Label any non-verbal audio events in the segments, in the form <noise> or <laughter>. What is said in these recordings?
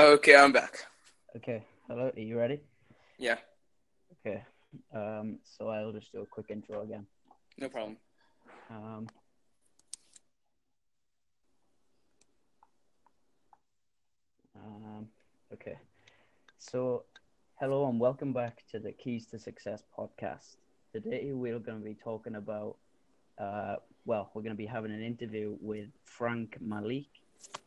Okay, I'm back. Okay, hello, are you ready? Yeah, Okay, um, so I'll just do a quick intro again. no problem. Um, um, okay, so hello and welcome back to the Keys to Success podcast. Today we're going to be talking about, uh, well, we're going to be having an interview with Frank Malik,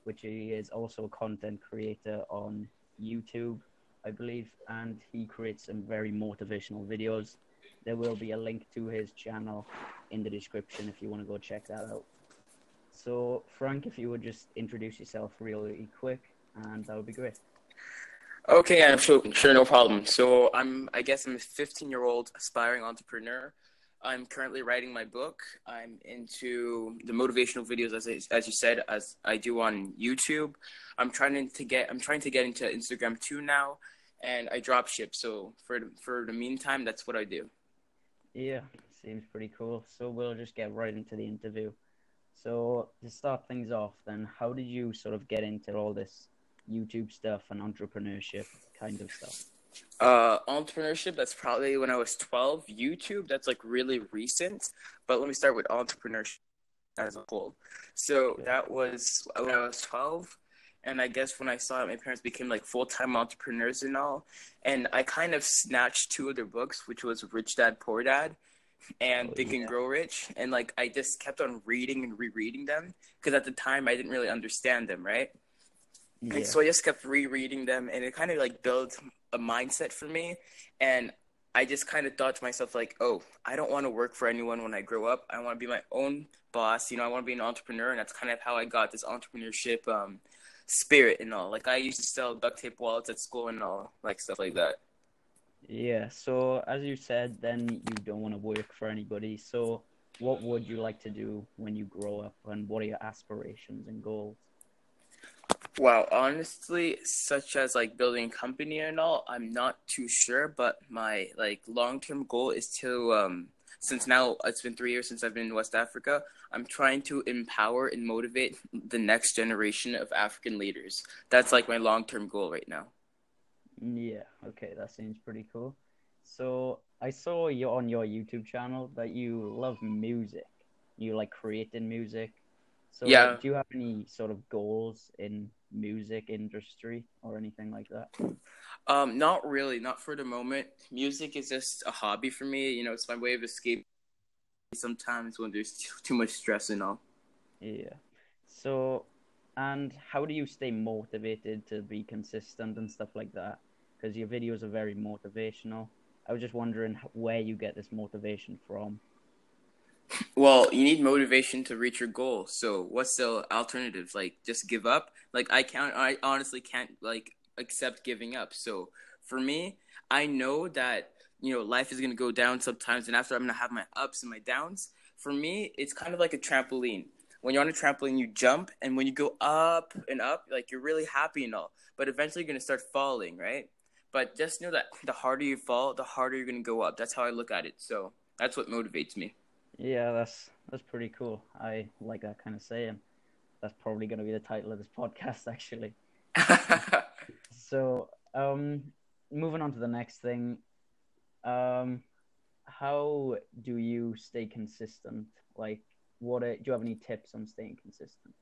which he is also a content creator on YouTube, I believe, and he creates some very motivational videos. There will be a link to his channel in the description if you want to go check that out. So, Frank, if you would just introduce yourself really quick, and that would be great. Okay, I'm sure, sure, no problem. So I'm, I guess I'm a 15 year old aspiring entrepreneur. I'm currently writing my book. I'm into the motivational videos, as I, as you said, as I do on YouTube. I'm trying to get, I'm trying to get into Instagram too now, and I drop ship. So for for the meantime, that's what I do. Yeah, seems pretty cool. So we'll just get right into the interview. So to start things off, then, how did you sort of get into all this YouTube stuff and entrepreneurship kind of stuff? Uh, entrepreneurship, that's probably when I was 12. YouTube, that's like really recent. But let me start with entrepreneurship as a whole. So that was when I was 12. And I guess when I saw it, my parents became like full time entrepreneurs and all. And I kind of snatched two of their books, which was Rich Dad Poor Dad and Oh, Think and. Grow Rich. And like I just kept on reading and rereading them because at the time I didn't really understand them, right? Yeah, And so I just kept rereading them, and it kind of like built a mindset for me. And I just kind of thought to myself, like, oh, I don't want to work for anyone when I grow up. I want to be my own boss. You know, I want to be an entrepreneur, and that's kind of how I got this entrepreneurship um, spirit and all. Like, I used to sell duct tape wallets at school and all, like stuff like that. yeah. So as you said, then you don't want to work for anybody. So what would you like to do when you grow up, and what are your aspirations and goals? Wow, honestly, such as like building a company and all, I'm not too sure, but my like long-term goal is to um since now it's been 3 years since I've been in West Africa, I'm trying to empower and motivate the next generation of African leaders. That's like my long-term goal right now. Yeah, okay, that seems pretty cool. So I saw you on your YouTube channel that you love music. You like creating music. So Yeah. do you have any sort of goals in music industry or anything like that? Um not really, not for the moment. Music is just a hobby for me, you know, it's my way of escape sometimes when there's too, too much stress and all. Yeah. So, and how do you stay motivated to be consistent and stuff like that? Because your videos are very motivational. I was just wondering where you get this motivation from. Well, you need motivation to reach your goal. So, what's the alternative? Like, just give up? Like, I can't. I honestly can't like accept giving up. So, for me, I know that you know life is gonna go down sometimes, and after I'm gonna have my ups and my downs. For me, it's kind of like a trampoline. When you're on a trampoline, you jump, and when you go up and up, like you're really happy and all. But eventually, you're gonna start falling, right? But just know that the harder you fall, the harder you're gonna go up. That's how I look at it. So that's what motivates me. Yeah, that's that's pretty cool. I like that kind of saying. That's probably going to be the title of this <laughs> podcast, actually. <laughs> So, um, moving on to the next thing, um, how do you stay consistent? Like, what are, do you have any tips on staying consistent?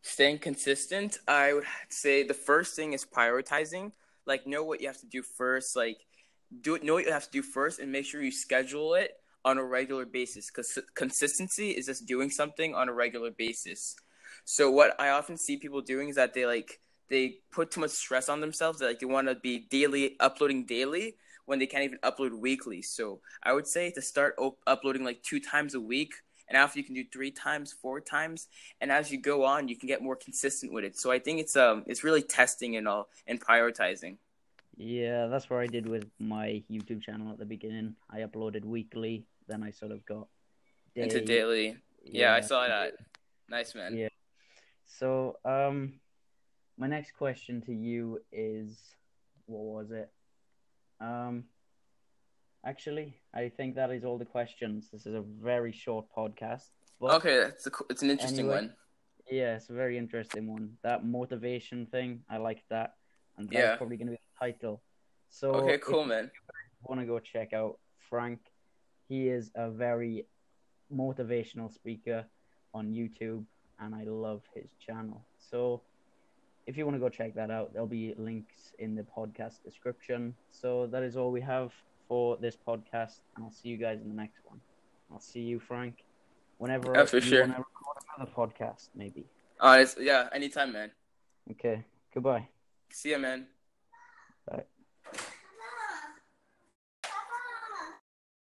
Staying consistent, I would say the first thing is prioritizing. Like, know what you have to do first. Like, do it. Know what you have to do first, and make sure you schedule it on a regular basis. Because consistency is just doing something on a regular basis. So, what I often see people doing is that they like they put too much stress on themselves. That like they want to be daily uploading daily when they can't even upload weekly. So, I would say to start op- uploading like two times a week. And after you can do three times, four times, and as you go on you can get more consistent with it so i think it's um it's really testing and all and prioritizing Yeah, that's what I did with my YouTube channel at the beginning. I uploaded weekly, then I sort of got into daily yeah, i saw that nice man Yeah. So, um, my next question to you is, what was it? Um, actually, I think that is all the questions. This is a very short podcast. Okay that's a, it's an interesting Anyway. one Yeah, it's a very interesting one. That motivation thing, I like that. and that's Yeah. probably going to be title. So okay, cool, man. want to go check out Frank, he is a very motivational speaker on YouTube, and I love his channel. So if you want to go check that out, there'll be links in the podcast description. So that is all we have for this podcast, and I'll see you guys in the next one. I'll see you, Frank, whenever Yeah, for you sure. want to record another podcast, maybe. Uh, yeah, anytime, man. Okay, goodbye. See ya, man. Bye.